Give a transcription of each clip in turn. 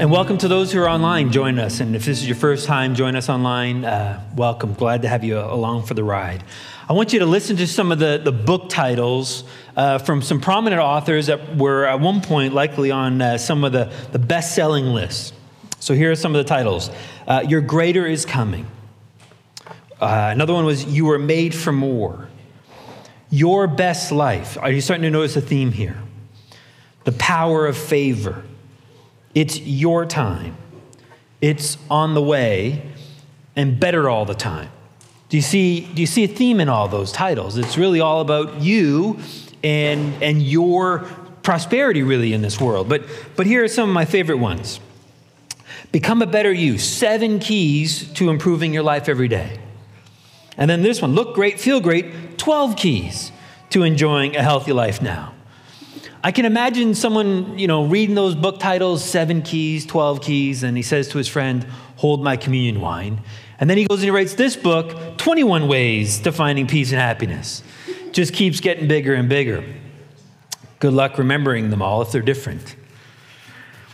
And welcome to those who are online Join us. And if this is your first time join us online, uh, welcome. Glad to have you along for the ride. I want you to listen to some of the, the book titles uh, from some prominent authors that were at one point likely on uh, some of the, the best selling lists. So here are some of the titles uh, Your Greater is Coming. Uh, another one was You Were Made for More. Your Best Life. Are you starting to notice a theme here? The Power of Favor. It's your time. It's on the way and better all the time. Do you see, do you see a theme in all those titles? It's really all about you and, and your prosperity, really, in this world. But, but here are some of my favorite ones Become a better you, seven keys to improving your life every day. And then this one look great, feel great, 12 keys to enjoying a healthy life now. I can imagine someone, you know, reading those book titles, seven keys, 12 keys, and he says to his friend, hold my communion wine. And then he goes and he writes this book, 21 Ways to Finding Peace and Happiness. Just keeps getting bigger and bigger. Good luck remembering them all if they're different.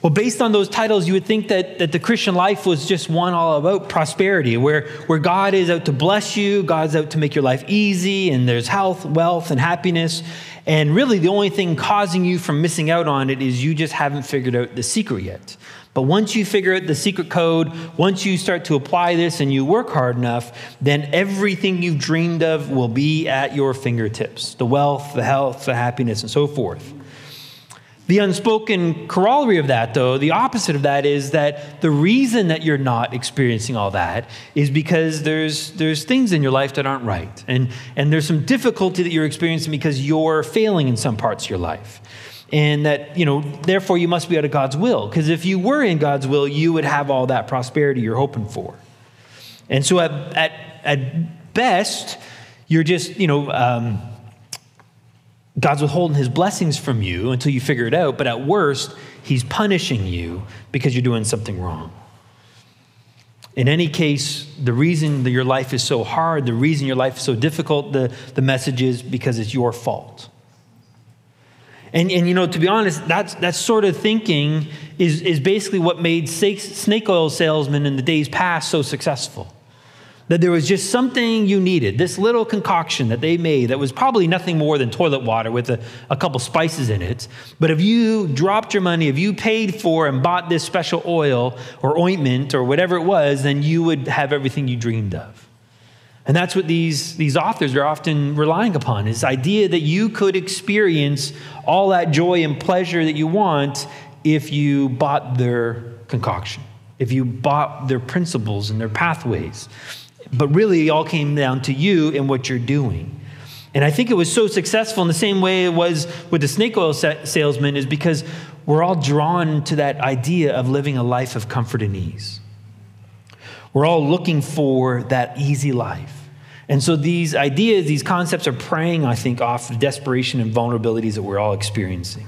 Well, based on those titles, you would think that, that the Christian life was just one all about prosperity, where, where God is out to bless you, God's out to make your life easy, and there's health, wealth, and happiness. And really, the only thing causing you from missing out on it is you just haven't figured out the secret yet. But once you figure out the secret code, once you start to apply this and you work hard enough, then everything you've dreamed of will be at your fingertips the wealth, the health, the happiness, and so forth. The unspoken corollary of that, though, the opposite of that is that the reason that you're not experiencing all that is because there's, there's things in your life that aren't right. And, and there's some difficulty that you're experiencing because you're failing in some parts of your life. And that, you know, therefore you must be out of God's will. Because if you were in God's will, you would have all that prosperity you're hoping for. And so at, at, at best, you're just, you know, um, God's withholding his blessings from you until you figure it out, but at worst, he's punishing you because you're doing something wrong. In any case, the reason that your life is so hard, the reason your life is so difficult, the, the message is because it's your fault. And, and you know, to be honest, that's, that sort of thinking is, is basically what made snake oil salesmen in the days past so successful that there was just something you needed, this little concoction that they made that was probably nothing more than toilet water with a, a, couple spices in it. But if you dropped your money, if you paid for and bought this special oil or ointment or whatever it was, then you would have everything you dreamed of. And that's what these, these authors are often relying upon this idea that you could experience all that joy and pleasure that you want if you bought their concoction, if you bought their principles and their pathways. But really, it all came down to you and what you're doing. And I think it was so successful in the same way it was with the snake oil salesman, is because we're all drawn to that idea of living a life of comfort and ease. We're all looking for that easy life. And so these ideas, these concepts are preying, I think, off the desperation and vulnerabilities that we're all experiencing.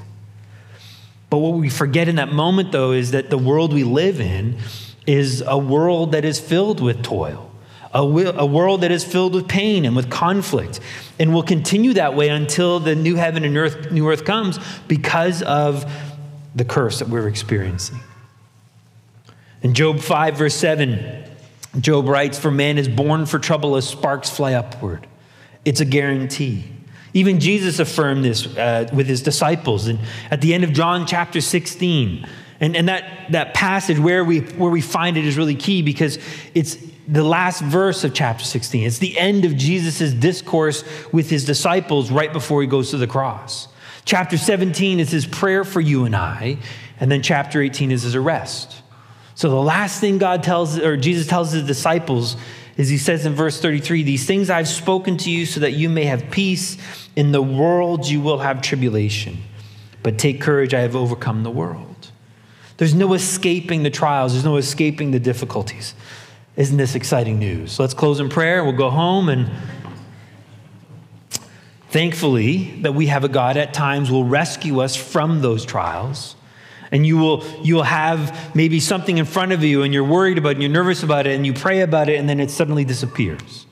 But what we forget in that moment, though, is that the world we live in is a world that is filled with toil a, a world that is filled with pain and with conflict, and will continue that way until the new heaven and earth, new earth comes because of the curse that we're experiencing. In Job 5, verse 7, Job writes, For man is born for trouble as sparks fly upward. It's a guarantee. Even Jesus affirmed this uh, with his disciples. And at the end of John chapter 16, and, and that, that passage where we, where we find it is really key because it's the last verse of chapter 16. It's the end of Jesus' discourse with his disciples right before he goes to the cross. Chapter 17 is his prayer for you and I, and then chapter 18 is his arrest. So the last thing God tells, or Jesus tells his disciples, is he says in verse 33 These things I've spoken to you so that you may have peace. In the world you will have tribulation, but take courage, I have overcome the world. There's no escaping the trials, there's no escaping the difficulties. Isn't this exciting news? Let's close in prayer. We'll go home and thankfully that we have a God at times will rescue us from those trials. And you will, you will have maybe something in front of you and you're worried about it and you're nervous about it and you pray about it and then it suddenly disappears.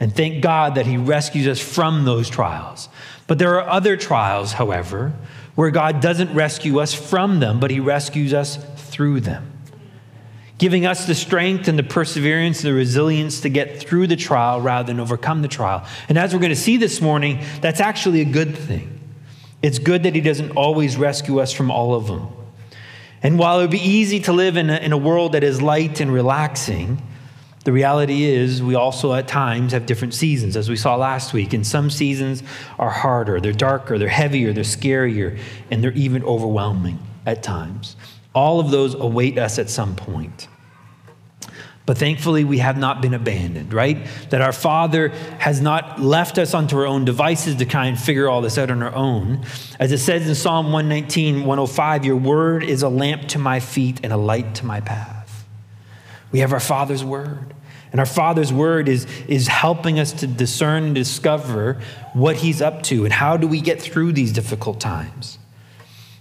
And thank God that He rescues us from those trials. But there are other trials, however, where God doesn't rescue us from them, but He rescues us through them, giving us the strength and the perseverance and the resilience to get through the trial rather than overcome the trial. And as we're going to see this morning, that's actually a good thing. It's good that He doesn't always rescue us from all of them. And while it would be easy to live in a, in a world that is light and relaxing, the reality is, we also at times have different seasons, as we saw last week. And some seasons are harder, they're darker, they're heavier, they're scarier, and they're even overwhelming at times. All of those await us at some point. But thankfully, we have not been abandoned, right? That our Father has not left us unto our own devices to try and figure all this out on our own. As it says in Psalm 119, 105, Your word is a lamp to my feet and a light to my path. We have our Father's word. And our Father's word is, is helping us to discern and discover what He's up to and how do we get through these difficult times.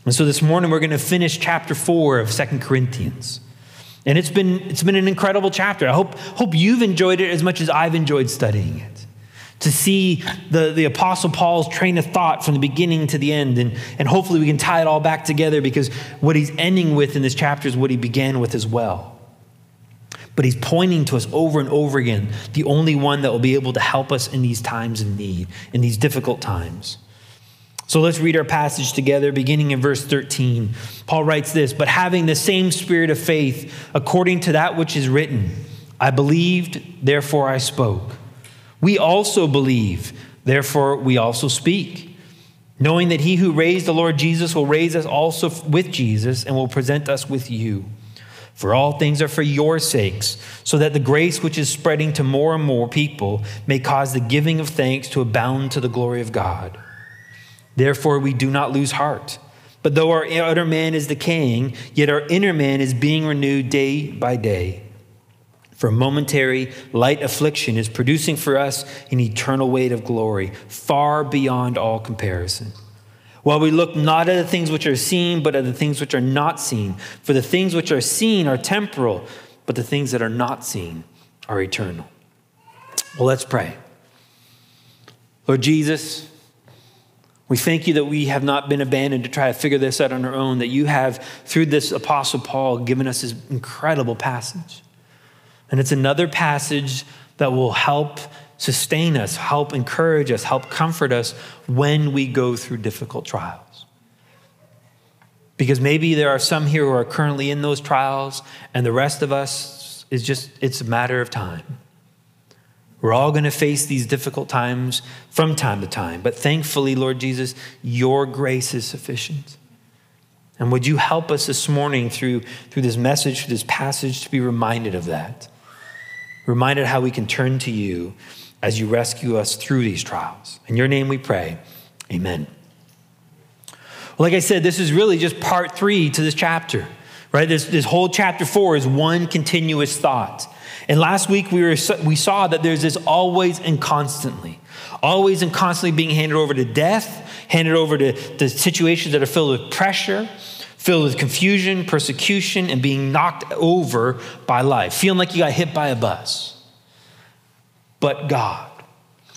And so this morning we're going to finish chapter 4 of Second Corinthians. And it's been, it's been an incredible chapter. I hope, hope you've enjoyed it as much as I've enjoyed studying it. To see the, the Apostle Paul's train of thought from the beginning to the end. And, and hopefully we can tie it all back together because what he's ending with in this chapter is what he began with as well but he's pointing to us over and over again, the only one that will be able to help us in these times of need, in these difficult times. So let's read our passage together, beginning in verse 13. Paul writes this But having the same spirit of faith, according to that which is written, I believed, therefore I spoke. We also believe, therefore we also speak. Knowing that he who raised the Lord Jesus will raise us also with Jesus and will present us with you. For all things are for your sakes, so that the grace which is spreading to more and more people may cause the giving of thanks to abound to the glory of God. Therefore, we do not lose heart. But though our outer man is decaying, yet our inner man is being renewed day by day. For momentary light affliction is producing for us an eternal weight of glory, far beyond all comparison. While we look not at the things which are seen, but at the things which are not seen. For the things which are seen are temporal, but the things that are not seen are eternal. Well, let's pray. Lord Jesus, we thank you that we have not been abandoned to try to figure this out on our own, that you have, through this Apostle Paul, given us this incredible passage. And it's another passage that will help sustain us, help encourage us, help comfort us when we go through difficult trials. Because maybe there are some here who are currently in those trials, and the rest of us is just, it's a matter of time. We're all going to face these difficult times from time to time, but thankfully, Lord Jesus, your grace is sufficient. And would you help us this morning through, through this message, through this passage, to be reminded of that? Reminded how we can turn to you as you rescue us through these trials. In your name we pray. Amen. Like I said, this is really just part three to this chapter, right? This, this whole chapter four is one continuous thought. And last week we, were, we saw that there's this always and constantly, always and constantly being handed over to death, handed over to, to situations that are filled with pressure, filled with confusion, persecution, and being knocked over by life, feeling like you got hit by a bus but God.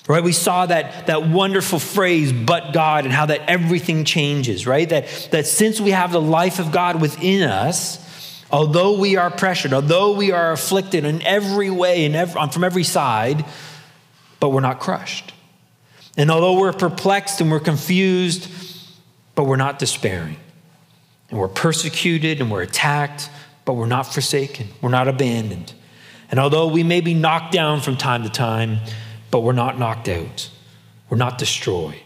Right? We saw that, that wonderful phrase, but God, and how that everything changes, right? That, that since we have the life of God within us, although we are pressured, although we are afflicted in every way and every, from every side, but we're not crushed. And although we're perplexed and we're confused, but we're not despairing. And we're persecuted and we're attacked, but we're not forsaken. We're not abandoned. And although we may be knocked down from time to time, but we're not knocked out, we're not destroyed.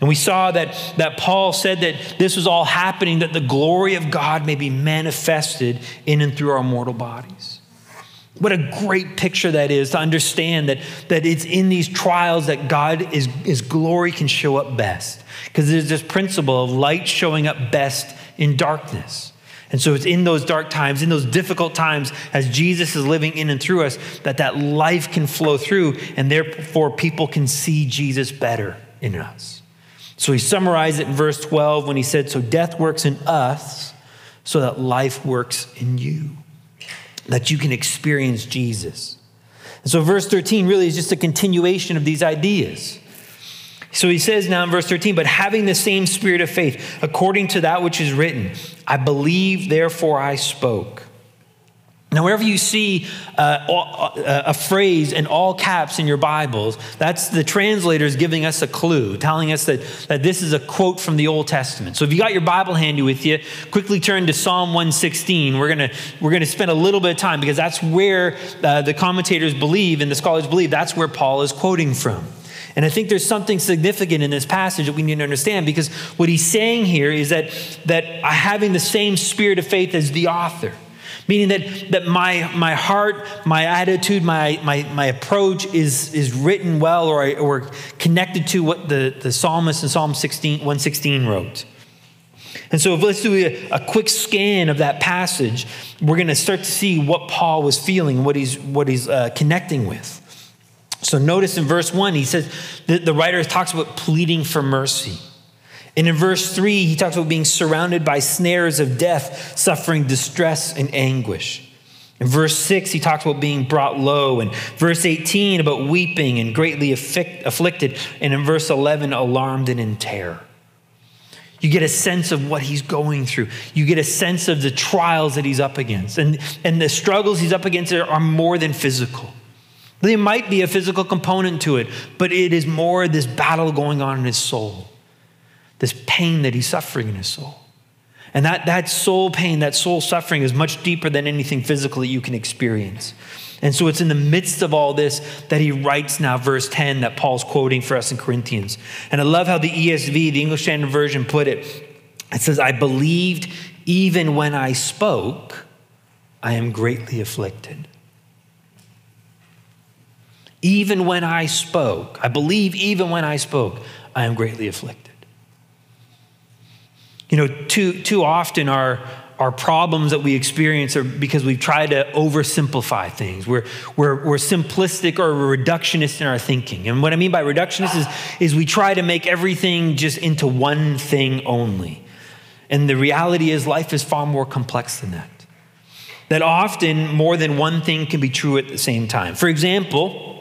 And we saw that, that Paul said that this was all happening that the glory of God may be manifested in and through our mortal bodies. What a great picture that is to understand that, that it's in these trials that God is, his glory can show up best. Because there's this principle of light showing up best in darkness. And so it's in those dark times, in those difficult times, as Jesus is living in and through us, that that life can flow through, and therefore people can see Jesus better in us. So he summarized it in verse 12 when he said, So death works in us so that life works in you, that you can experience Jesus. And so verse 13 really is just a continuation of these ideas. So he says now in verse 13, but having the same spirit of faith, according to that which is written, I believe, therefore I spoke. Now, wherever you see uh, uh, a phrase in all caps in your Bibles, that's the translators giving us a clue, telling us that, that this is a quote from the Old Testament. So if you got your Bible handy with you, quickly turn to Psalm 116. We're going we're gonna spend a little bit of time because that's where uh, the commentators believe and the scholars believe that's where Paul is quoting from. And I think there's something significant in this passage that we need to understand because what he's saying here is that, that having the same spirit of faith as the author, meaning that, that my, my heart, my attitude, my, my, my approach is, is written well or, or connected to what the, the psalmist in Psalm 16, 116 wrote. And so, if let's do a, a quick scan of that passage, we're going to start to see what Paul was feeling, what he's, what he's uh, connecting with. So notice in verse 1, he says that the writer talks about pleading for mercy. And in verse 3, he talks about being surrounded by snares of death, suffering distress and anguish. In verse 6, he talks about being brought low. And verse 18, about weeping and greatly afflicted. And in verse 11, alarmed and in terror. You get a sense of what he's going through. You get a sense of the trials that he's up against. And, and the struggles he's up against are more than physical. There might be a physical component to it, but it is more this battle going on in his soul, this pain that he's suffering in his soul. And that, that soul pain, that soul suffering is much deeper than anything physical that you can experience. And so it's in the midst of all this that he writes now, verse 10, that Paul's quoting for us in Corinthians. And I love how the ESV, the English Standard Version, put it. It says, I believed even when I spoke, I am greatly afflicted even when I spoke, I believe even when I spoke, I am greatly afflicted. You know, too, too often our, our problems that we experience are because we've tried to oversimplify things. We're, we're, we're simplistic or reductionist in our thinking. And what I mean by reductionist is, is we try to make everything just into one thing only. And the reality is, life is far more complex than that. That often more than one thing can be true at the same time. For example,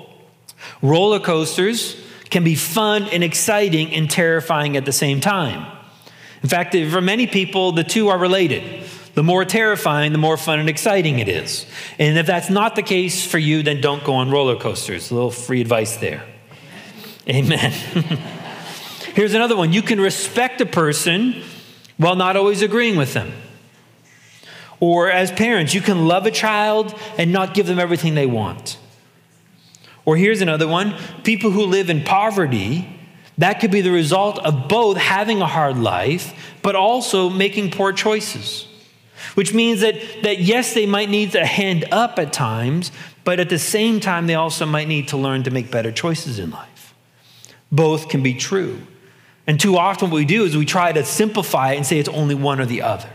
Roller coasters can be fun and exciting and terrifying at the same time. In fact, for many people, the two are related. The more terrifying, the more fun and exciting it is. And if that's not the case for you, then don't go on roller coasters. A little free advice there. Amen. Here's another one you can respect a person while not always agreeing with them. Or as parents, you can love a child and not give them everything they want. Or here's another one people who live in poverty, that could be the result of both having a hard life, but also making poor choices. Which means that, that yes, they might need a hand up at times, but at the same time, they also might need to learn to make better choices in life. Both can be true. And too often, what we do is we try to simplify it and say it's only one or the other.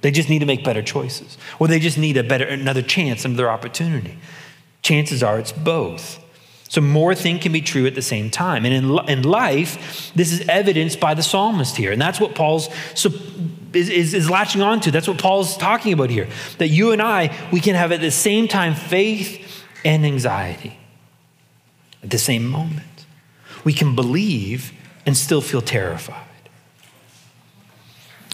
They just need to make better choices, or they just need a better, another chance, another opportunity. Chances are it's both. So more thing can be true at the same time. And in, in life, this is evidenced by the psalmist here. And that's what Paul's so, is, is, is latching on to. That's what Paul's talking about here. That you and I, we can have at the same time faith and anxiety at the same moment. We can believe and still feel terrified.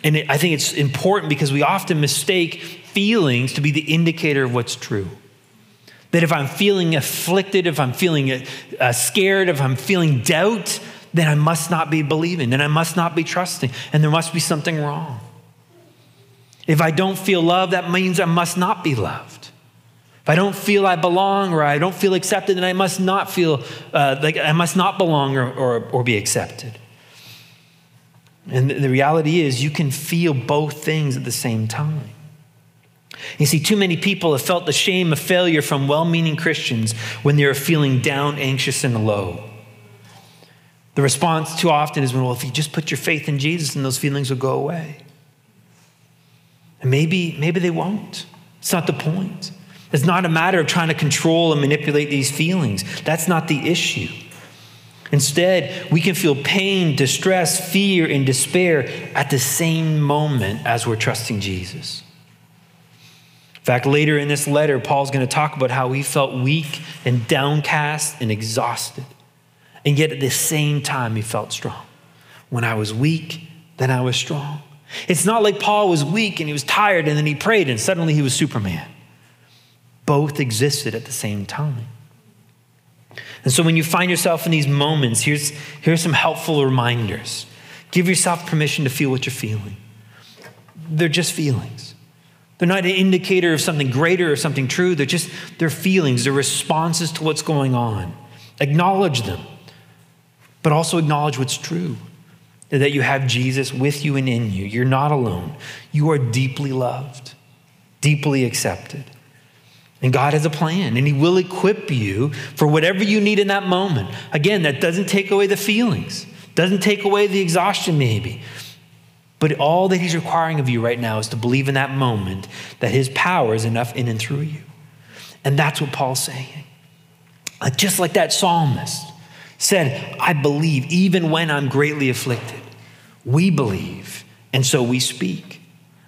And I think it's important because we often mistake feelings to be the indicator of what's true. That if I'm feeling afflicted, if I'm feeling uh, scared, if I'm feeling doubt, then I must not be believing, then I must not be trusting, and there must be something wrong. If I don't feel love, that means I must not be loved. If I don't feel I belong or I don't feel accepted, then I must not feel uh, like I must not belong or, or, or be accepted. And the reality is, you can feel both things at the same time. You see, too many people have felt the shame of failure from well meaning Christians when they are feeling down, anxious, and low. The response too often is, well, if you just put your faith in Jesus, then those feelings will go away. And maybe, maybe they won't. It's not the point. It's not a matter of trying to control and manipulate these feelings. That's not the issue. Instead, we can feel pain, distress, fear, and despair at the same moment as we're trusting Jesus. In fact, later in this letter, Paul's going to talk about how he felt weak and downcast and exhausted. And yet at the same time, he felt strong. When I was weak, then I was strong. It's not like Paul was weak and he was tired and then he prayed and suddenly he was Superman. Both existed at the same time. And so when you find yourself in these moments, here's, here's some helpful reminders. Give yourself permission to feel what you're feeling. They're just feelings. They're not an indicator of something greater or something true. They're just they're feelings, they're responses to what's going on. Acknowledge them, but also acknowledge what's true. That you have Jesus with you and in you. You're not alone. You are deeply loved, deeply accepted. And God has a plan, and He will equip you for whatever you need in that moment. Again, that doesn't take away the feelings, doesn't take away the exhaustion, maybe. But all that He's requiring of you right now is to believe in that moment that His power is enough in and through you. And that's what Paul's saying. Uh, just like that psalmist said, I believe even when I'm greatly afflicted. We believe, and so we speak.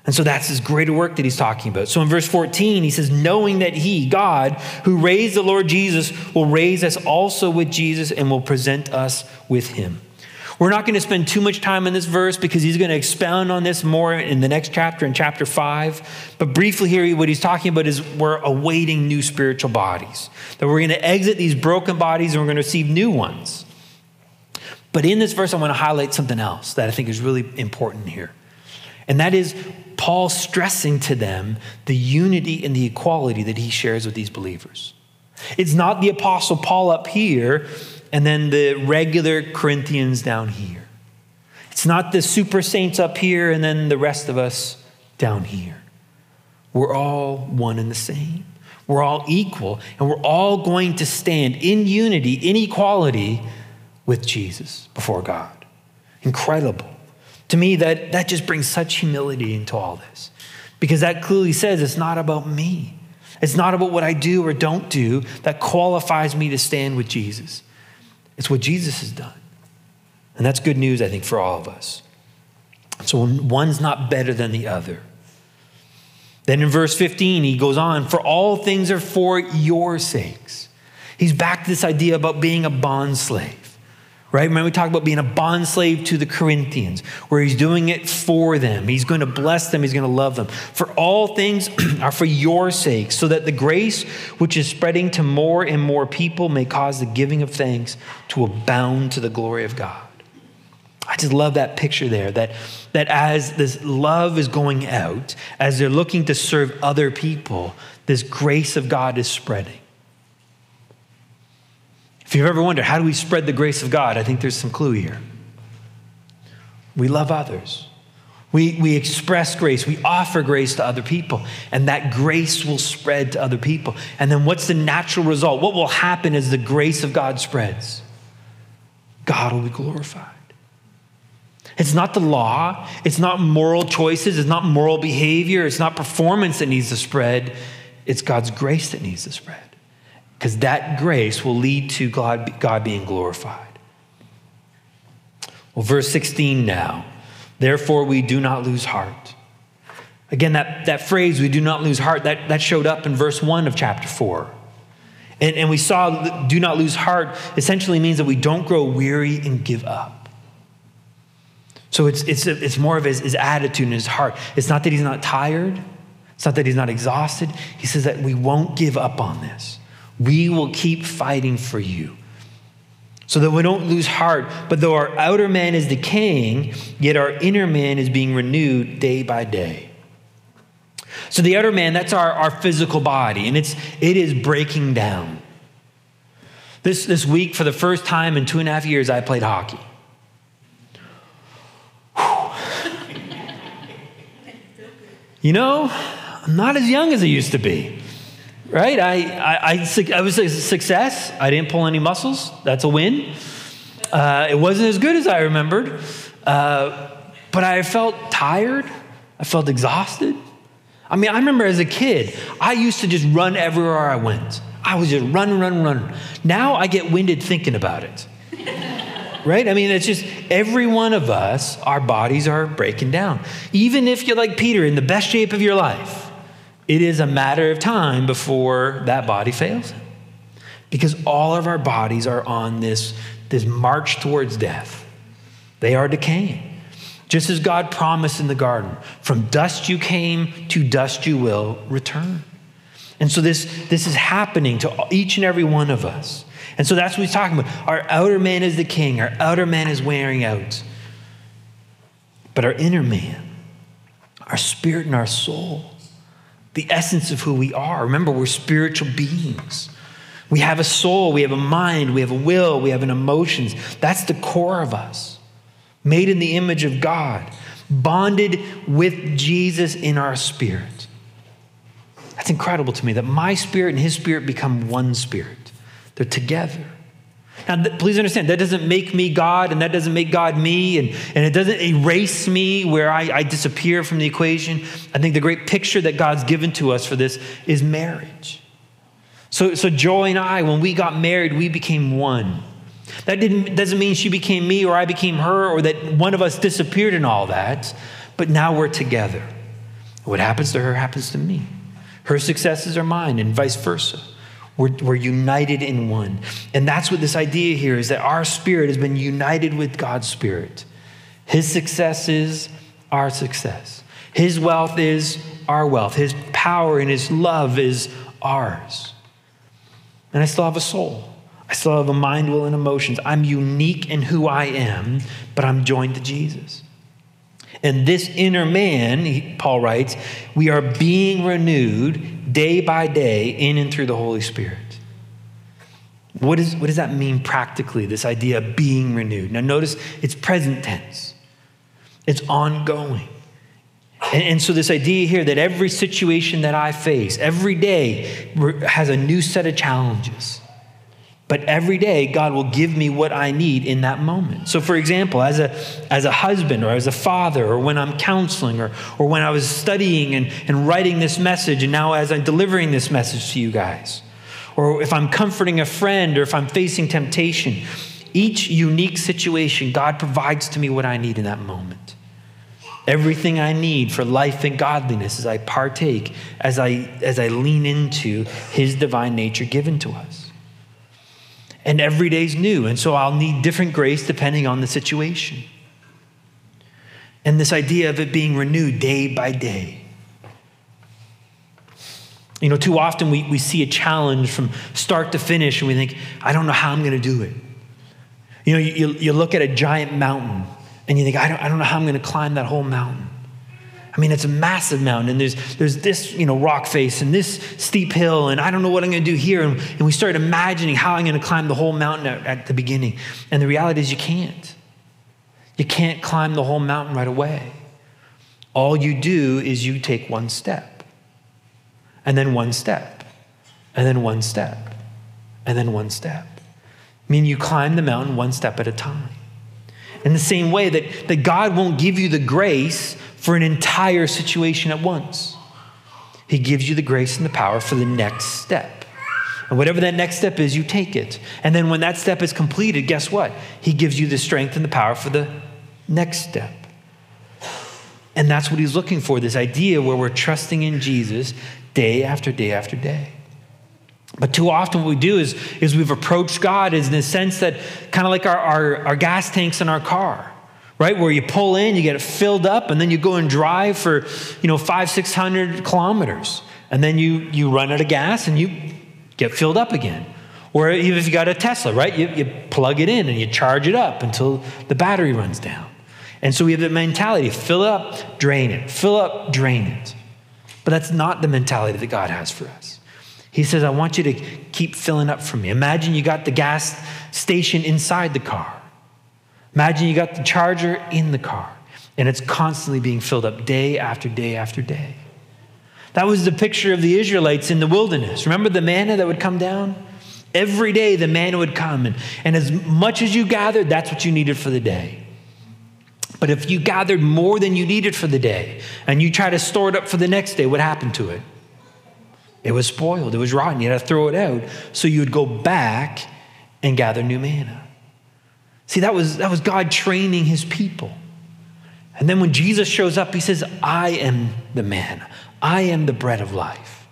And so that's his greater work that he's talking about. So in verse 14, he says, Knowing that he, God, who raised the Lord Jesus, will raise us also with Jesus and will present us with him. We're not going to spend too much time in this verse because he's going to expound on this more in the next chapter, in chapter 5. But briefly, here, what he's talking about is we're awaiting new spiritual bodies, that we're going to exit these broken bodies and we're going to receive new ones. But in this verse, I want to highlight something else that I think is really important here. And that is Paul stressing to them the unity and the equality that he shares with these believers. It's not the Apostle Paul up here and then the regular Corinthians down here. It's not the super saints up here and then the rest of us down here. We're all one and the same. We're all equal, and we're all going to stand in unity, in equality with Jesus before God. Incredible. To me, that, that just brings such humility into all this because that clearly says it's not about me. It's not about what I do or don't do that qualifies me to stand with Jesus. It's what Jesus has done. And that's good news, I think, for all of us. So one's not better than the other. Then in verse 15, he goes on, For all things are for your sakes. He's back to this idea about being a bond slave right? Remember, we talked about being a bond slave to the Corinthians, where he's doing it for them. He's going to bless them, he's going to love them. For all things are for your sake, so that the grace which is spreading to more and more people may cause the giving of thanks to abound to the glory of God. I just love that picture there that, that as this love is going out, as they're looking to serve other people, this grace of God is spreading. If you've ever wondered, how do we spread the grace of God? I think there's some clue here. We love others. We, we express grace. We offer grace to other people. And that grace will spread to other people. And then what's the natural result? What will happen as the grace of God spreads? God will be glorified. It's not the law, it's not moral choices, it's not moral behavior, it's not performance that needs to spread. It's God's grace that needs to spread because that grace will lead to God, God being glorified. Well, verse 16 now. Therefore, we do not lose heart. Again, that, that phrase, we do not lose heart, that, that showed up in verse 1 of chapter 4. And, and we saw do not lose heart essentially means that we don't grow weary and give up. So it's, it's, it's more of his, his attitude and his heart. It's not that he's not tired, it's not that he's not exhausted. He says that we won't give up on this. We will keep fighting for you so that we don't lose heart. But though our outer man is decaying, yet our inner man is being renewed day by day. So the outer man, that's our, our physical body, and it's, it is breaking down. This, this week, for the first time in two and a half years, I played hockey. you know, I'm not as young as I used to be right? I, I, I, I, was a success. I didn't pull any muscles. That's a win. Uh, it wasn't as good as I remembered, uh, but I felt tired. I felt exhausted. I mean, I remember as a kid, I used to just run everywhere I went. I was just run, run, run. Now I get winded thinking about it. right? I mean, it's just every one of us, our bodies are breaking down. Even if you're like Peter in the best shape of your life, it is a matter of time before that body fails. Because all of our bodies are on this, this march towards death. They are decaying. Just as God promised in the garden from dust you came, to dust you will return. And so this, this is happening to each and every one of us. And so that's what he's talking about. Our outer man is the king, our outer man is wearing out. But our inner man, our spirit and our soul, the essence of who we are. Remember, we're spiritual beings. We have a soul, we have a mind, we have a will, we have an emotions. That's the core of us. Made in the image of God, bonded with Jesus in our spirit. That's incredible to me that my spirit and his spirit become one spirit. They're together. Now, th- please understand, that doesn't make me God and that doesn't make God me and, and it doesn't erase me where I, I disappear from the equation. I think the great picture that God's given to us for this is marriage. So, so Joy and I, when we got married, we became one. That didn't, doesn't mean she became me or I became her or that one of us disappeared and all that, but now we're together. What happens to her happens to me. Her successes are mine, and vice versa. We're, we're united in one. And that's what this idea here is that our spirit has been united with God's spirit. His success is our success, His wealth is our wealth, His power and His love is ours. And I still have a soul. I still have a mind, will, and emotions. I'm unique in who I am, but I'm joined to Jesus. And this inner man, Paul writes, we are being renewed day by day in and through the Holy Spirit. What, is, what does that mean practically, this idea of being renewed? Now, notice it's present tense, it's ongoing. And, and so, this idea here that every situation that I face, every day, has a new set of challenges. But every day, God will give me what I need in that moment. So, for example, as a, as a husband or as a father, or when I'm counseling, or, or when I was studying and, and writing this message, and now as I'm delivering this message to you guys, or if I'm comforting a friend, or if I'm facing temptation, each unique situation, God provides to me what I need in that moment. Everything I need for life and godliness as I partake, as I, as I lean into His divine nature given to us and every day's new. And so I'll need different grace depending on the situation. And this idea of it being renewed day by day. You know, too often we, we see a challenge from start to finish and we think, I don't know how I'm going to do it. You know, you, you look at a giant mountain and you think, I don't, I don't know how I'm going to climb that whole mountain. I mean, it's a massive mountain, and there's, there's this, you know, rock face and this steep hill, and I don't know what I'm going to do here. And, and we start imagining how I'm going to climb the whole mountain at, at the beginning. And the reality is, you can't. You can't climb the whole mountain right away. All you do is you take one step, and then one step, and then one step, and then one step. I mean, you climb the mountain one step at a time. In the same way that, that God won't give you the grace for an entire situation at once. He gives you the grace and the power for the next step. And whatever that next step is, you take it. And then when that step is completed, guess what? He gives you the strength and the power for the next step. And that's what he's looking for this idea where we're trusting in Jesus day after day after day. But too often, what we do is, is we've approached God as in the sense that kind of like our, our, our gas tanks in our car right? Where you pull in, you get it filled up, and then you go and drive for, you know, five, 600 kilometers. And then you, you run out of gas and you get filled up again. Or even if you got a Tesla, right? You, you plug it in and you charge it up until the battery runs down. And so we have the mentality fill up, drain it, fill up, drain it. But that's not the mentality that God has for us. He says, I want you to keep filling up for me. Imagine you got the gas station inside the car. Imagine you got the charger in the car and it's constantly being filled up day after day after day. That was the picture of the Israelites in the wilderness. Remember the manna that would come down? Every day the manna would come, and, and as much as you gathered, that's what you needed for the day. But if you gathered more than you needed for the day and you try to store it up for the next day, what happened to it? It was spoiled, it was rotten. You had to throw it out. So you would go back and gather new manna. See, that was, that was God training his people. And then when Jesus shows up, he says, I am the man. I am the bread of life.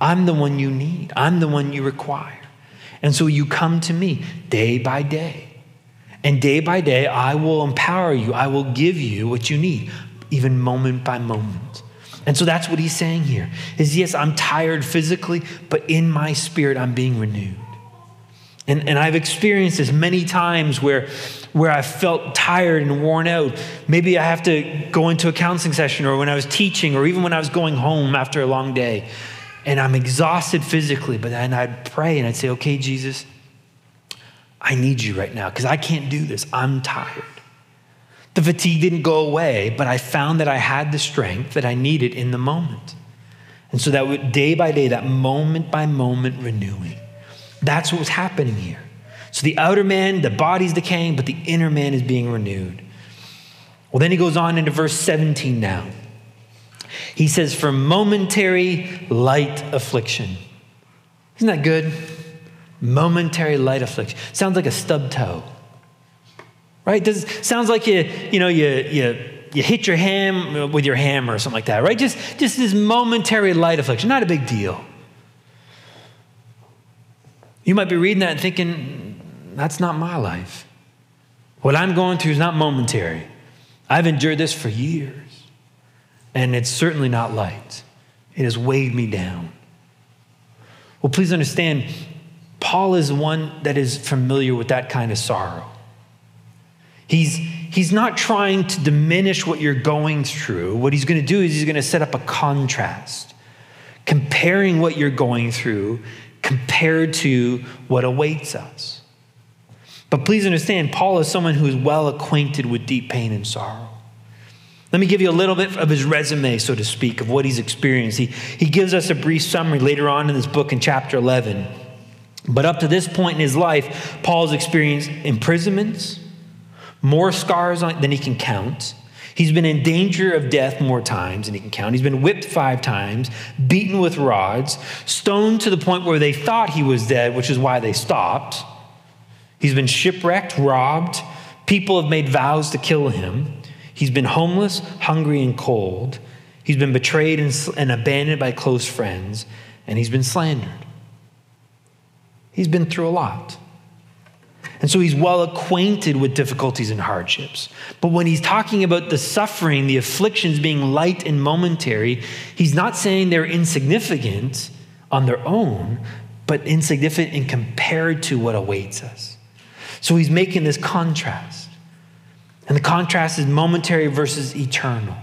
I'm the one you need, I'm the one you require. And so you come to me day by day. And day by day, I will empower you. I will give you what you need, even moment by moment. And so that's what he's saying here is yes, I'm tired physically, but in my spirit, I'm being renewed. And, and I've experienced this many times where, where I felt tired and worn out. Maybe I have to go into a counseling session or when I was teaching or even when I was going home after a long day. And I'm exhausted physically, but then I'd pray and I'd say, okay, Jesus, I need you right now because I can't do this. I'm tired. The fatigue didn't go away, but I found that I had the strength that I needed in the moment. And so that day by day, that moment by moment renewing. That's what was happening here. So the outer man, the body's decaying, but the inner man is being renewed. Well, then he goes on into verse 17 now. He says, For momentary light affliction. Isn't that good? Momentary light affliction. Sounds like a stub toe. Right? Does sounds like you, you know, you you you hit your ham uh, with your hammer or something like that, right? Just just this momentary light affliction, not a big deal. You might be reading that and thinking, that's not my life. What I'm going through is not momentary. I've endured this for years, and it's certainly not light. It has weighed me down. Well, please understand, Paul is one that is familiar with that kind of sorrow. He's, he's not trying to diminish what you're going through. What he's going to do is he's going to set up a contrast, comparing what you're going through compared to what awaits us. But please understand, Paul is someone who is well acquainted with deep pain and sorrow. Let me give you a little bit of his resume, so to speak, of what he's experienced. He, he gives us a brief summary later on in this book in chapter 11. But up to this point in his life, Paul's experienced imprisonments, more scars than he can count, He's been in danger of death more times than he can count. He's been whipped five times, beaten with rods, stoned to the point where they thought he was dead, which is why they stopped. He's been shipwrecked, robbed. People have made vows to kill him. He's been homeless, hungry, and cold. He's been betrayed and, abandoned by close friends, and he's been slandered. He's been through a lot. And so he's well acquainted with difficulties and hardships. But when he's talking about the suffering, the afflictions being light and momentary, he's not saying they're insignificant on their own, but insignificant in compared to what awaits us. So he's making this contrast. And the contrast is momentary versus eternal.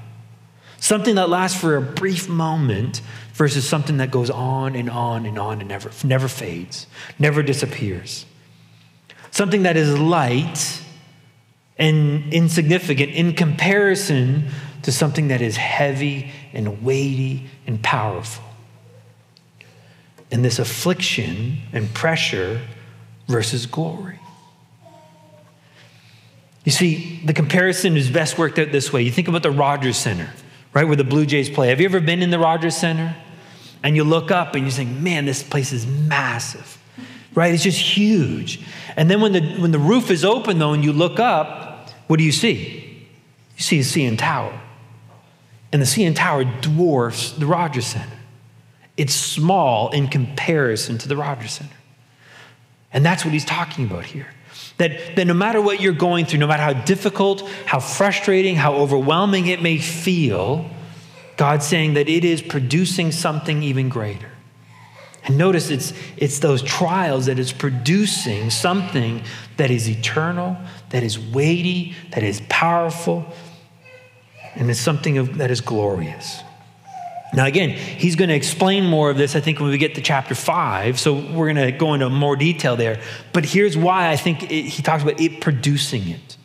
Something that lasts for a brief moment versus something that goes on and on and on and never, never fades, never disappears something that is light and insignificant in comparison to something that is heavy and weighty and powerful. And this affliction and pressure versus glory. You see, the comparison is best worked out this way. You think about the Rogers Center, right, where the Blue Jays play. Have you ever been in the Rogers Center? And you look up and you think, man, this place is massive right? It's just huge. And then when the, when the roof is open, though, and you look up, what do you see? You see a CN Tower. And the CN Tower dwarfs the Rogers Center. It's small in comparison to the Rogers Center. And that's what he's talking about here. That, that no matter what you're going through, no matter how difficult, how frustrating, how overwhelming it may feel, God's saying that it is producing something even greater. And notice it's, it's those trials that is producing something that is eternal, that is weighty, that is powerful, and it's something of, that is glorious. Now, again, he's going to explain more of this, I think, when we get to chapter five. So we're going to go into more detail there. But here's why I think it, he talks about it producing it.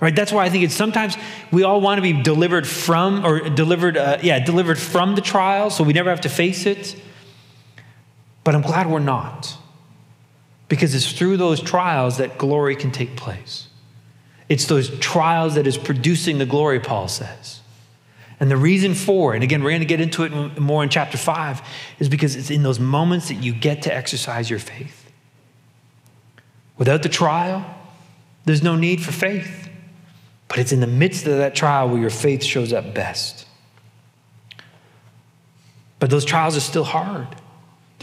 Right? That's why I think it's sometimes we all want to be delivered from, or delivered, uh, yeah, delivered from the trial, so we never have to face it. But I'm glad we're not. Because it's through those trials that glory can take place. It's those trials that is producing the glory, Paul says. And the reason for, and again, we're going to get into it more in chapter five, is because it's in those moments that you get to exercise your faith. Without the trial, there's no need for faith. But it's in the midst of that trial where your faith shows up best. But those trials are still hard,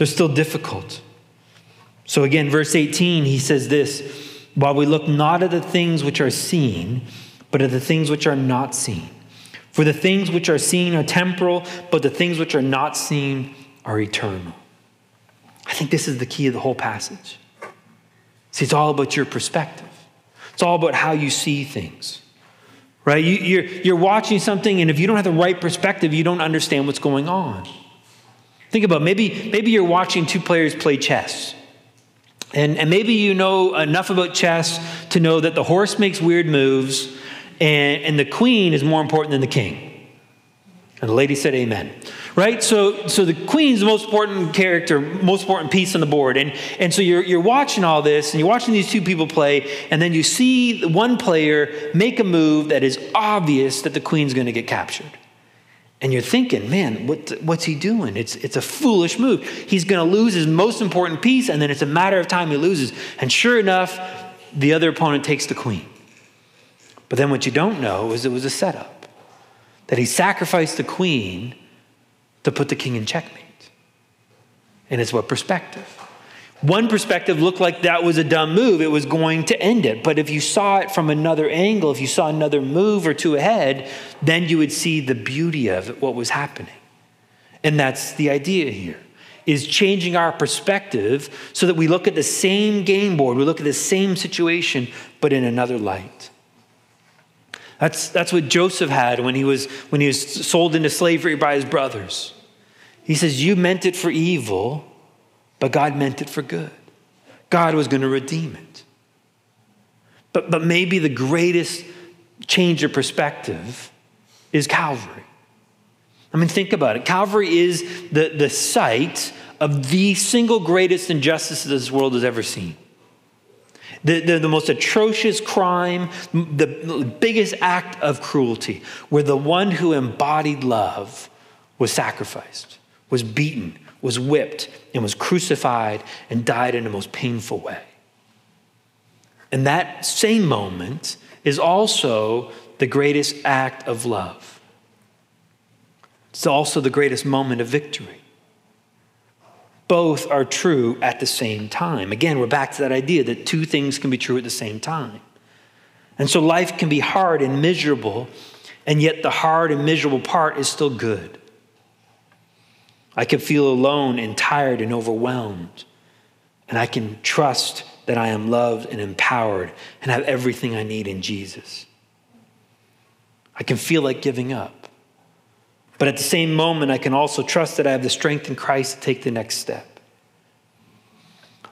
they're still difficult. So, again, verse 18, he says this while we look not at the things which are seen, but at the things which are not seen. For the things which are seen are temporal, but the things which are not seen are eternal. I think this is the key of the whole passage. See, it's all about your perspective, it's all about how you see things. Right? You, you're, you're watching something, and if you don't have the right perspective, you don't understand what's going on. Think about maybe, maybe you're watching two players play chess. And, and maybe you know enough about chess to know that the horse makes weird moves and, and the queen is more important than the king. And the lady said, Amen. Right? So, so the queen's the most important character, most important piece on the board. And, and so you're, you're watching all this and you're watching these two people play, and then you see one player make a move that is obvious that the queen's going to get captured. And you're thinking, man, what, what's he doing? It's, it's a foolish move. He's going to lose his most important piece, and then it's a matter of time he loses. And sure enough, the other opponent takes the queen. But then what you don't know is it was a setup that he sacrificed the queen to put the king in checkmate. And it's what perspective. One perspective looked like that was a dumb move. It was going to end it. But if you saw it from another angle, if you saw another move or two ahead, then you would see the beauty of it, what was happening. And that's the idea here is changing our perspective so that we look at the same game board, we look at the same situation, but in another light. That's, that's what Joseph had when he, was, when he was sold into slavery by his brothers. He says, You meant it for evil, but God meant it for good. God was going to redeem it. But, but maybe the greatest change of perspective is Calvary. I mean, think about it. Calvary is the, the site of the single greatest injustice this world has ever seen. The, the, the, most atrocious crime, the biggest act of cruelty, where the one who embodied love was sacrificed, was beaten, was whipped and was crucified and died in the most painful way. And that same moment is also the greatest act of love. It's also the greatest moment of victory. Both are true at the same time. Again, we're back to that idea that two things can be true at the same time. And so life can be hard and miserable, and yet the hard and miserable part is still good. I can feel alone and tired and overwhelmed. And I can trust that I am loved and empowered and have everything I need in Jesus. I can feel like giving up. But at the same moment, I can also trust that I have the strength in Christ to take the next step.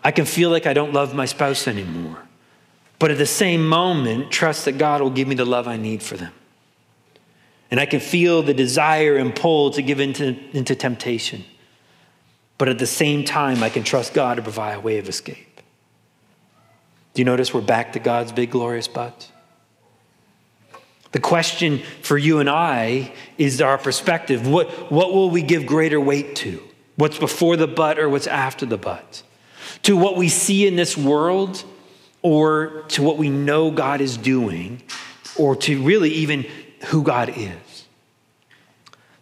I can feel like I don't love my spouse anymore. But at the same moment, trust that God will give me the love I need for them. And I can feel the desire and pull to give into, into temptation. But at the same time, I can trust God to provide a way of escape. Do you notice we're back to God's big, glorious but? The question for you and I is our perspective. What, what will we give greater weight to? What's before the but or what's after the but? To what we see in this world or to what we know God is doing or to really even who God is.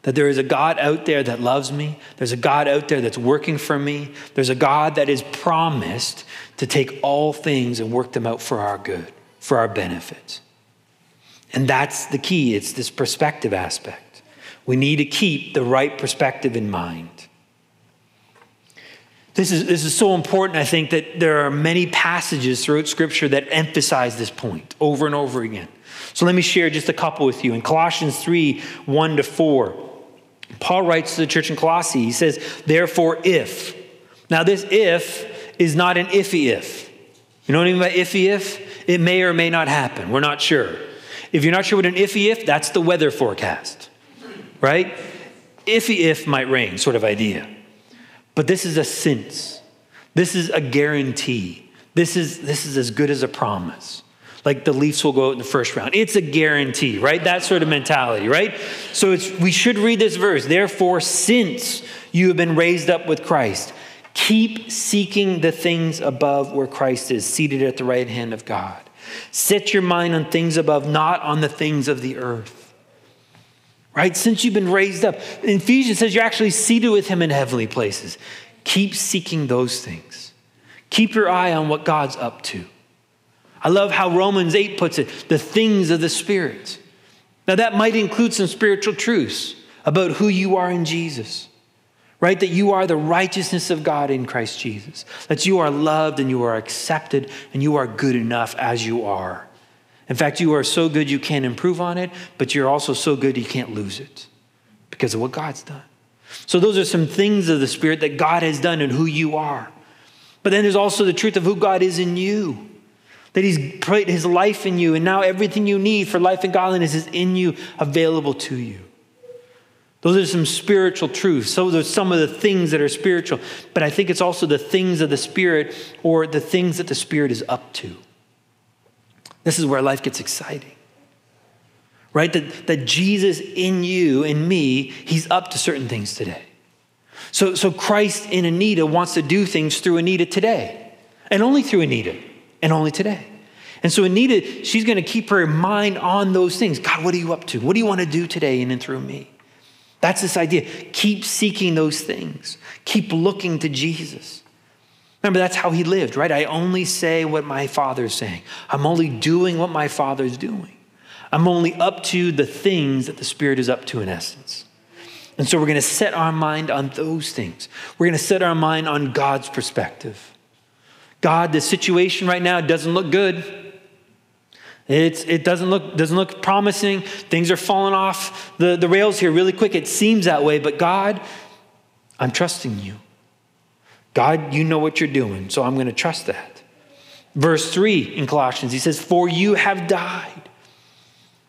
That there is a God out there that loves me. There's a God out there that's working for me. There's a God that is promised to take all things and work them out for our good, for our benefit. And that's the key. It's this perspective aspect. We need to keep the right perspective in mind. This is, this is so important, I think, that there are many passages throughout Scripture that emphasize this point over and over again. So let me share just a couple with you. In Colossians 3 1 to 4, Paul writes to the church in Colossae, he says, Therefore, if. Now, this if is not an iffy if. You know what I mean by iffy if? It may or may not happen. We're not sure. If you're not sure what an iffy if, that's the weather forecast, right? Iffy if might rain, sort of idea. But this is a since. This is a guarantee. This is, this is as good as a promise. Like the Leafs will go out in the first round. It's a guarantee, right? That sort of mentality, right? So it's, we should read this verse. Therefore, since you have been raised up with Christ, keep seeking the things above where Christ is, seated at the right hand of God. Set your mind on things above, not on the things of the earth. Right? Since you've been raised up. Ephesians says you're actually seated with him in heavenly places. Keep seeking those things. Keep your eye on what God's up to. I love how Romans 8 puts it the things of the Spirit. Now, that might include some spiritual truths about who you are in Jesus, right? That you are the righteousness of God in Christ Jesus, that you are loved and you are accepted and you are good enough as you are. In fact, you are so good you can't improve on it, but you're also so good you can't lose it because of what God's done. So, those are some things of the Spirit that God has done and who you are. But then there's also the truth of who God is in you that He's put His life in you, and now everything you need for life and godliness is in you, available to you. Those are some spiritual truths. So those are some of the things that are spiritual. But I think it's also the things of the Spirit or the things that the Spirit is up to. This is where life gets exciting. Right? That, that Jesus in you, in me, he's up to certain things today. So, so Christ in Anita wants to do things through Anita today, and only through Anita and only today. And so Anita, she's going to keep her mind on those things. God, what are you up to? What do you want to do today in and through me? That's this idea. Keep seeking those things. Keep looking to Jesus. Remember, that's how he lived, right? I only say what my father's saying. I'm only doing what my father's doing. I'm only up to the things that the Spirit is up to in essence. And so we're going to set our mind on those things. We're going to set our mind on God's perspective. God, the situation right now doesn't look good. It's, it doesn't look, doesn't look promising. Things are falling off the, the rails here really quick. It seems that way, but God, I'm trusting you. God, you know what you're doing, so I'm going to trust that. Verse 3 in Colossians, he says, For you have died.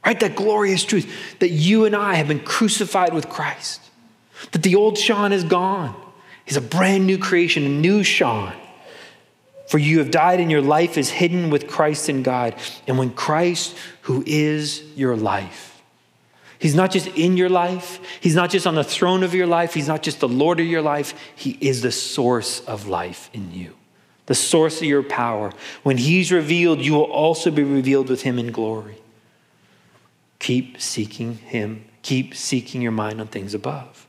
Right? That glorious truth that you and I have been crucified with Christ, that the old Sean is gone. He's a brand new creation, a new Sean. For you have died, and your life is hidden with Christ in God. And when Christ, who is your life, He's not just in your life, He's not just on the throne of your life, He's not just the Lord of your life, He is the source of life in you, the source of your power. When He's revealed, you will also be revealed with Him in glory. Keep seeking Him, keep seeking your mind on things above.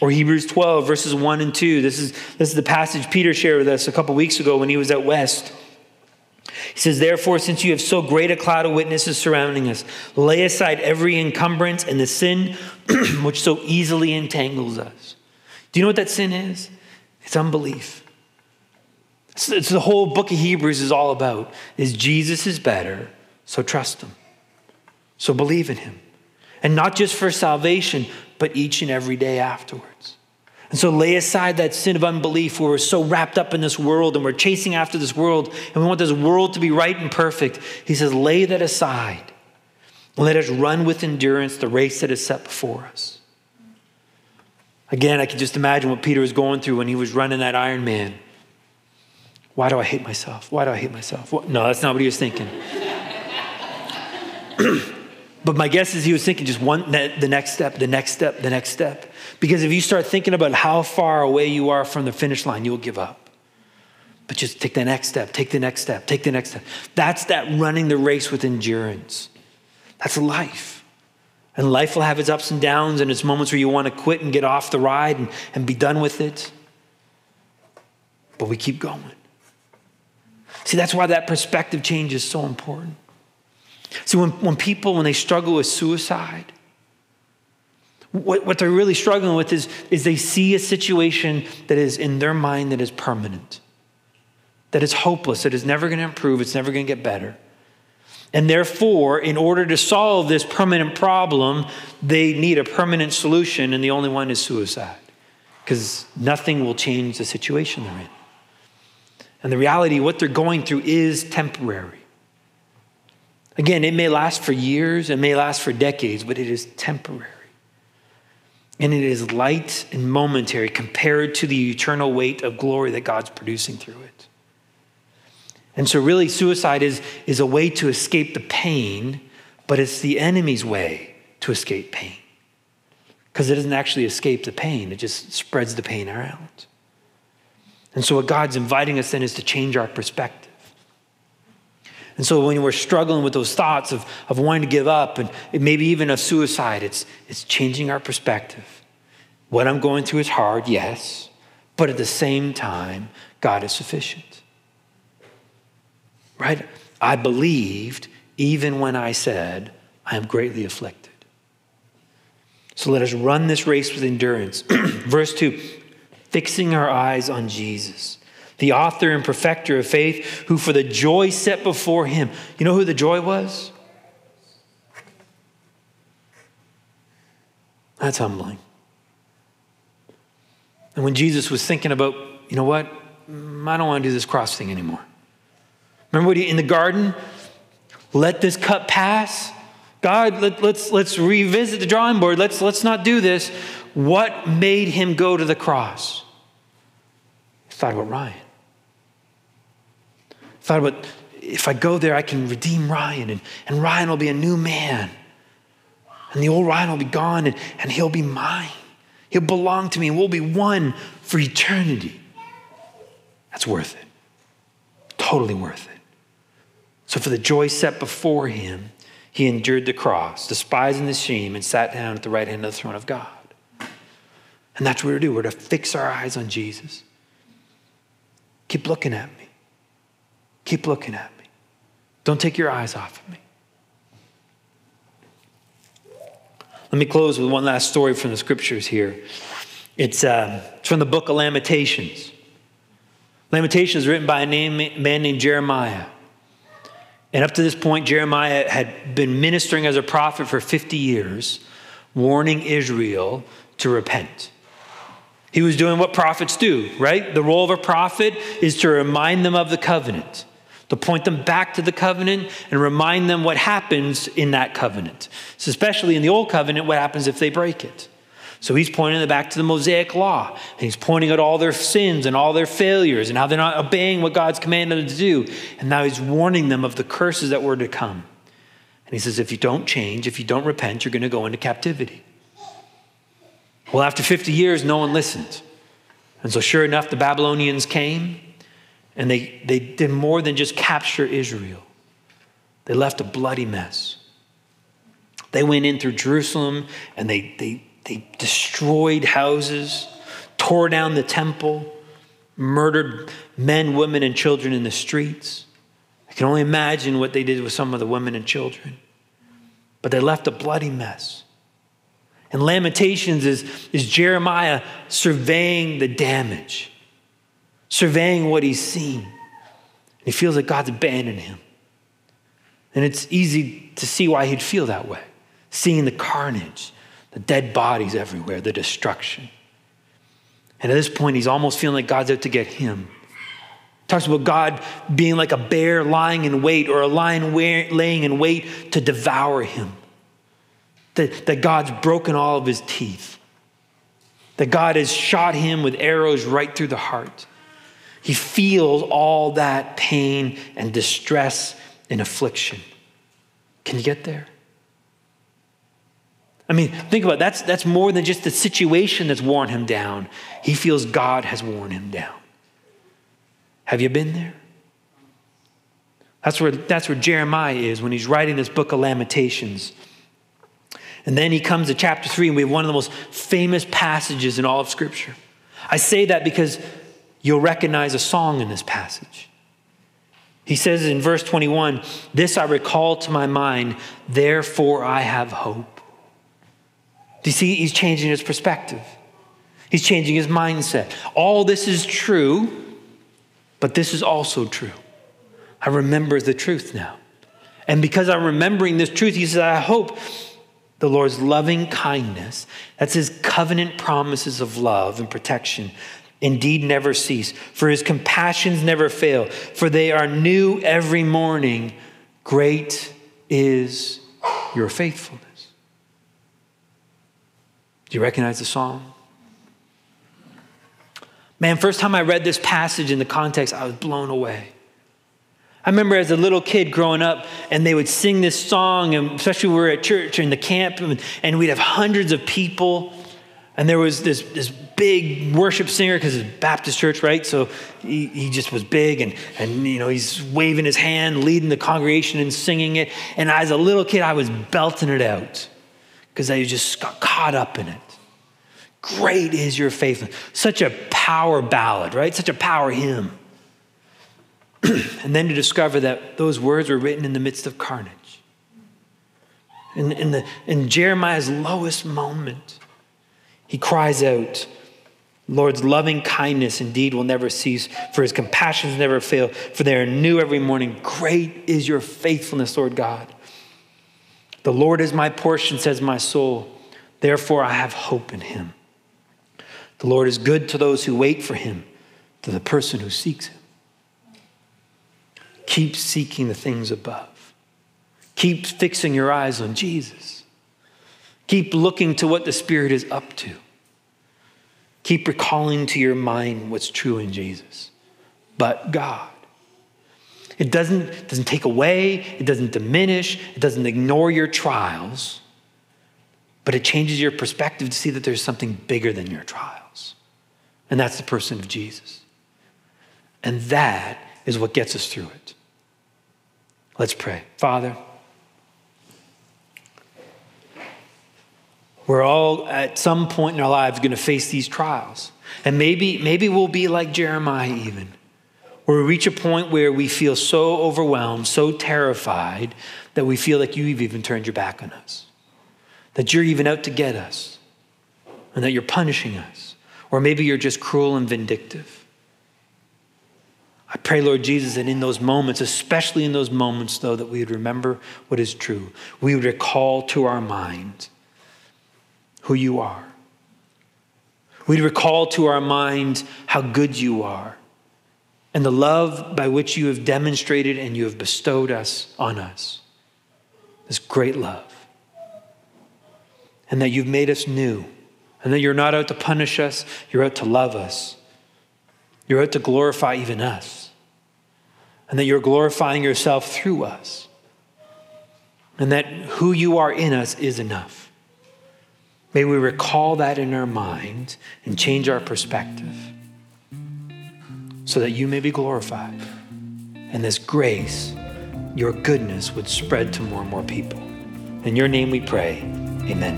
Or Hebrews 12, verses 1 and 2. This is, this is the passage Peter shared with us a couple weeks ago when he was at West. He says, Therefore, since you have so great a cloud of witnesses surrounding us, lay aside every encumbrance and the sin which so easily entangles us. Do you know what that sin is? It's unbelief. It's, it's the whole book of Hebrews is all about is Jesus is better, so trust him. So believe in him. And not just for salvation, but each and every day afterwards. And so lay aside that sin of unbelief where we're so wrapped up in this world and we're chasing after this world and we want this world to be right and perfect. He says, lay that aside and let us run with endurance the race that is set before us. Again, I can just imagine what Peter was going through when he was running that Iron Man. Why do I hate myself? Why do I hate myself? No, that's not what he was thinking. But my guess is he was thinking just one, the next step, the next step, the next step. Because if you start thinking about how far away you are from the finish line, you'll give up. But just take the next step, take the next step, take the next step. That's that running the race with endurance. That's life. And life will have its ups and downs and its moments where you want to quit and get off the ride and, and be done with it. But we keep going. See, that's why that perspective change is so important. See, when, when people, when they struggle with suicide, what, what they're really struggling with is, is they see a situation that is in their mind that is permanent, that is hopeless, that is never going to improve, it's never going to get better. And therefore, in order to solve this permanent problem, they need a permanent solution, and the only one is suicide, because nothing will change the situation they're in. And the reality, what they're going through is temporary. Again, it may last for years, it may last for decades, but it is temporary. And it is light and momentary compared to the eternal weight of glory that God's producing through it. And so, really, suicide is, is a way to escape the pain, but it's the enemy's way to escape pain. Because it doesn't actually escape the pain, it just spreads the pain around. And so, what God's inviting us then is to change our perspective. And so, when we're struggling with those thoughts of, of wanting to give up and maybe even of suicide, it's, it's changing our perspective. What I'm going through is hard, yes, but at the same time, God is sufficient. Right? I believed even when I said, I am greatly afflicted. So let us run this race with endurance. Verse 2 fixing our eyes on Jesus, the author and perfecter of faith, who for the joy set before him, you know who the joy was? That's humbling. And when Jesus was thinking about, you know what, mm, I don't want to do this cross thing anymore. Remember what he, in the garden? Let this cup pass. God, let, us let's, let's revisit the drawing board. Let's, let's not do this. What made him go to the cross? He thought about Ryan. Thought about if I go there, I can redeem Ryan, and, and Ryan will be a new man. And the old Ryan will be gone, and, and he'll be mine. He'll belong to me, and we'll be one for eternity. That's worth it. Totally worth it. So, for the joy set before him, he endured the cross, despising the shame, and sat down at the right hand of the throne of God. And that's what we're to do. We're to fix our eyes on Jesus. Keep looking at me. Keep looking at me. Don't take your eyes off of me. Let me close with one last story from the scriptures here. It's, uh, it's from the book of Lamentations. Lamentations is written by a name, man named Jeremiah. And up to this point, Jeremiah had been ministering as a prophet for 50 years, warning Israel to repent. He was doing what prophets do, right? The role of a prophet is to remind them of the covenant, to point them back to the covenant and remind them what happens in that covenant. So especially in the old covenant, what happens if they break it. So he's pointing them back to the Mosaic law, and he's pointing at all their sins and all their failures and how they're not obeying what God's commanded them to do. And now he's warning them of the curses that were to come. And he says, if you don't change, if you don't repent, you're going to go into captivity. Well, after 50 years, no one listened. And so, sure enough, the Babylonians came and they, they did more than just capture Israel, they left a bloody mess. They went in through Jerusalem and they, they they destroyed houses, tore down the temple, murdered men, women, and children in the streets. I can only imagine what they did with some of the women and children. But they left a bloody mess. And Lamentations is, is Jeremiah surveying the damage, surveying what he's seen. He feels like God's abandoned him. And it's easy to see why he'd feel that way, seeing the carnage, the dead bodies everywhere, the destruction. And at this point, he's almost feeling like God's out to get him. Talks about God being like a bear lying in wait or a lion laying in wait to devour him. That, that God's broken all of his teeth. That God has shot him with arrows right through the heart. He feels all that pain and distress and affliction. Can you get there? I mean, think about it. That's, that's more than just the situation that's worn him down. He feels God has worn him down. Have you been there? That's where, that's where Jeremiah is when he's writing this book of Lamentations. And then he comes to chapter three, and we have one of the most famous passages in all of Scripture. I say that because you'll recognize a song in this passage. He says in verse 21 This I recall to my mind, therefore I have hope. Do you see? He's changing his perspective, he's changing his mindset. All this is true, but this is also true. I remember the truth now. And because I'm remembering this truth, he says, I hope the Lord's loving kindness, that's his covenant promises of love and protection, indeed never cease. For his compassions never fail, for they are new every morning. Great is your faithfulness. Do you recognize the song? Man, first time I read this passage in the context, I was blown away. I remember as a little kid growing up, and they would sing this song, and especially we were at church or in the camp, and we'd have hundreds of people. And there was this, this big worship singer because it's Baptist church, right? So he, he just was big, and, and you know he's waving his hand, leading the congregation and singing it. And as a little kid, I was belting it out because I just got caught up in it. Great is your faithfulness. Such a power ballad, right? Such a power hymn. and then to discover that those words were written in the midst of carnage. In, in, the, in Jeremiah's lowest moment, he cries out, Lord's loving kindness indeed will never cease, for his compassions never fail, for they are new every morning. Great is your faithfulness, Lord God. The Lord is my portion, says my soul. Therefore, I have hope in him. The Lord is good to those who wait for him, to the person who seeks him. Keep seeking the things above. Keep fixing your eyes on Jesus. Keep looking to what the Spirit is up to. Keep recalling to your mind what's true in Jesus. But God. It doesn't, doesn't take away, it doesn't diminish, it doesn't ignore your trials, but it changes your perspective to see that there's something bigger than your trials. And that's the person of Jesus. And that is what gets us through it. Let's pray. Father, we're all at some point in our lives going to face these trials. And maybe, maybe we'll be like Jeremiah, even, where we reach a point where we feel so overwhelmed, so terrified, that we feel like you've even turned your back on us, that you're even out to get us, and that you're punishing us. Or maybe you're just cruel and vindictive. I pray, Lord Jesus, that in those moments, especially in those moments, though, that we would remember what is true. We would recall to our mind who you are. We'd recall to our mind how good you are and the love by which you have demonstrated and you have bestowed us on us. This great love. And that you've made us new. And that you're not out to punish us, you're out to love us. You're out to glorify even us. And that you're glorifying yourself through us. And that who you are in us is enough. May we recall that in our mind and change our perspective so that you may be glorified. And this grace, your goodness, would spread to more and more people. In your name we pray. Amen.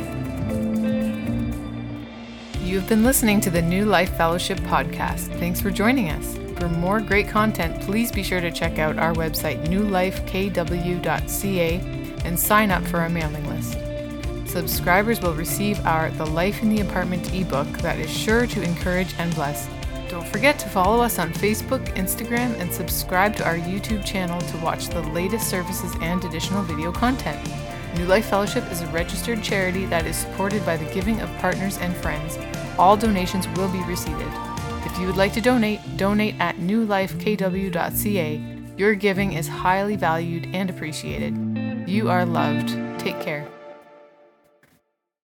You've been listening to the New Life Fellowship podcast. Thanks for joining us. For more great content, please be sure to check out our website, newlifekw.ca, and sign up for our mailing list. Subscribers will receive our The Life in the Apartment ebook that is sure to encourage and bless. Don't forget to follow us on Facebook, Instagram, and subscribe to our YouTube channel to watch the latest services and additional video content. New Life Fellowship is a registered charity that is supported by the giving of partners and friends. All donations will be received. If you would like to donate, donate at newlifekw.ca. Your giving is highly valued and appreciated. You are loved. Take care.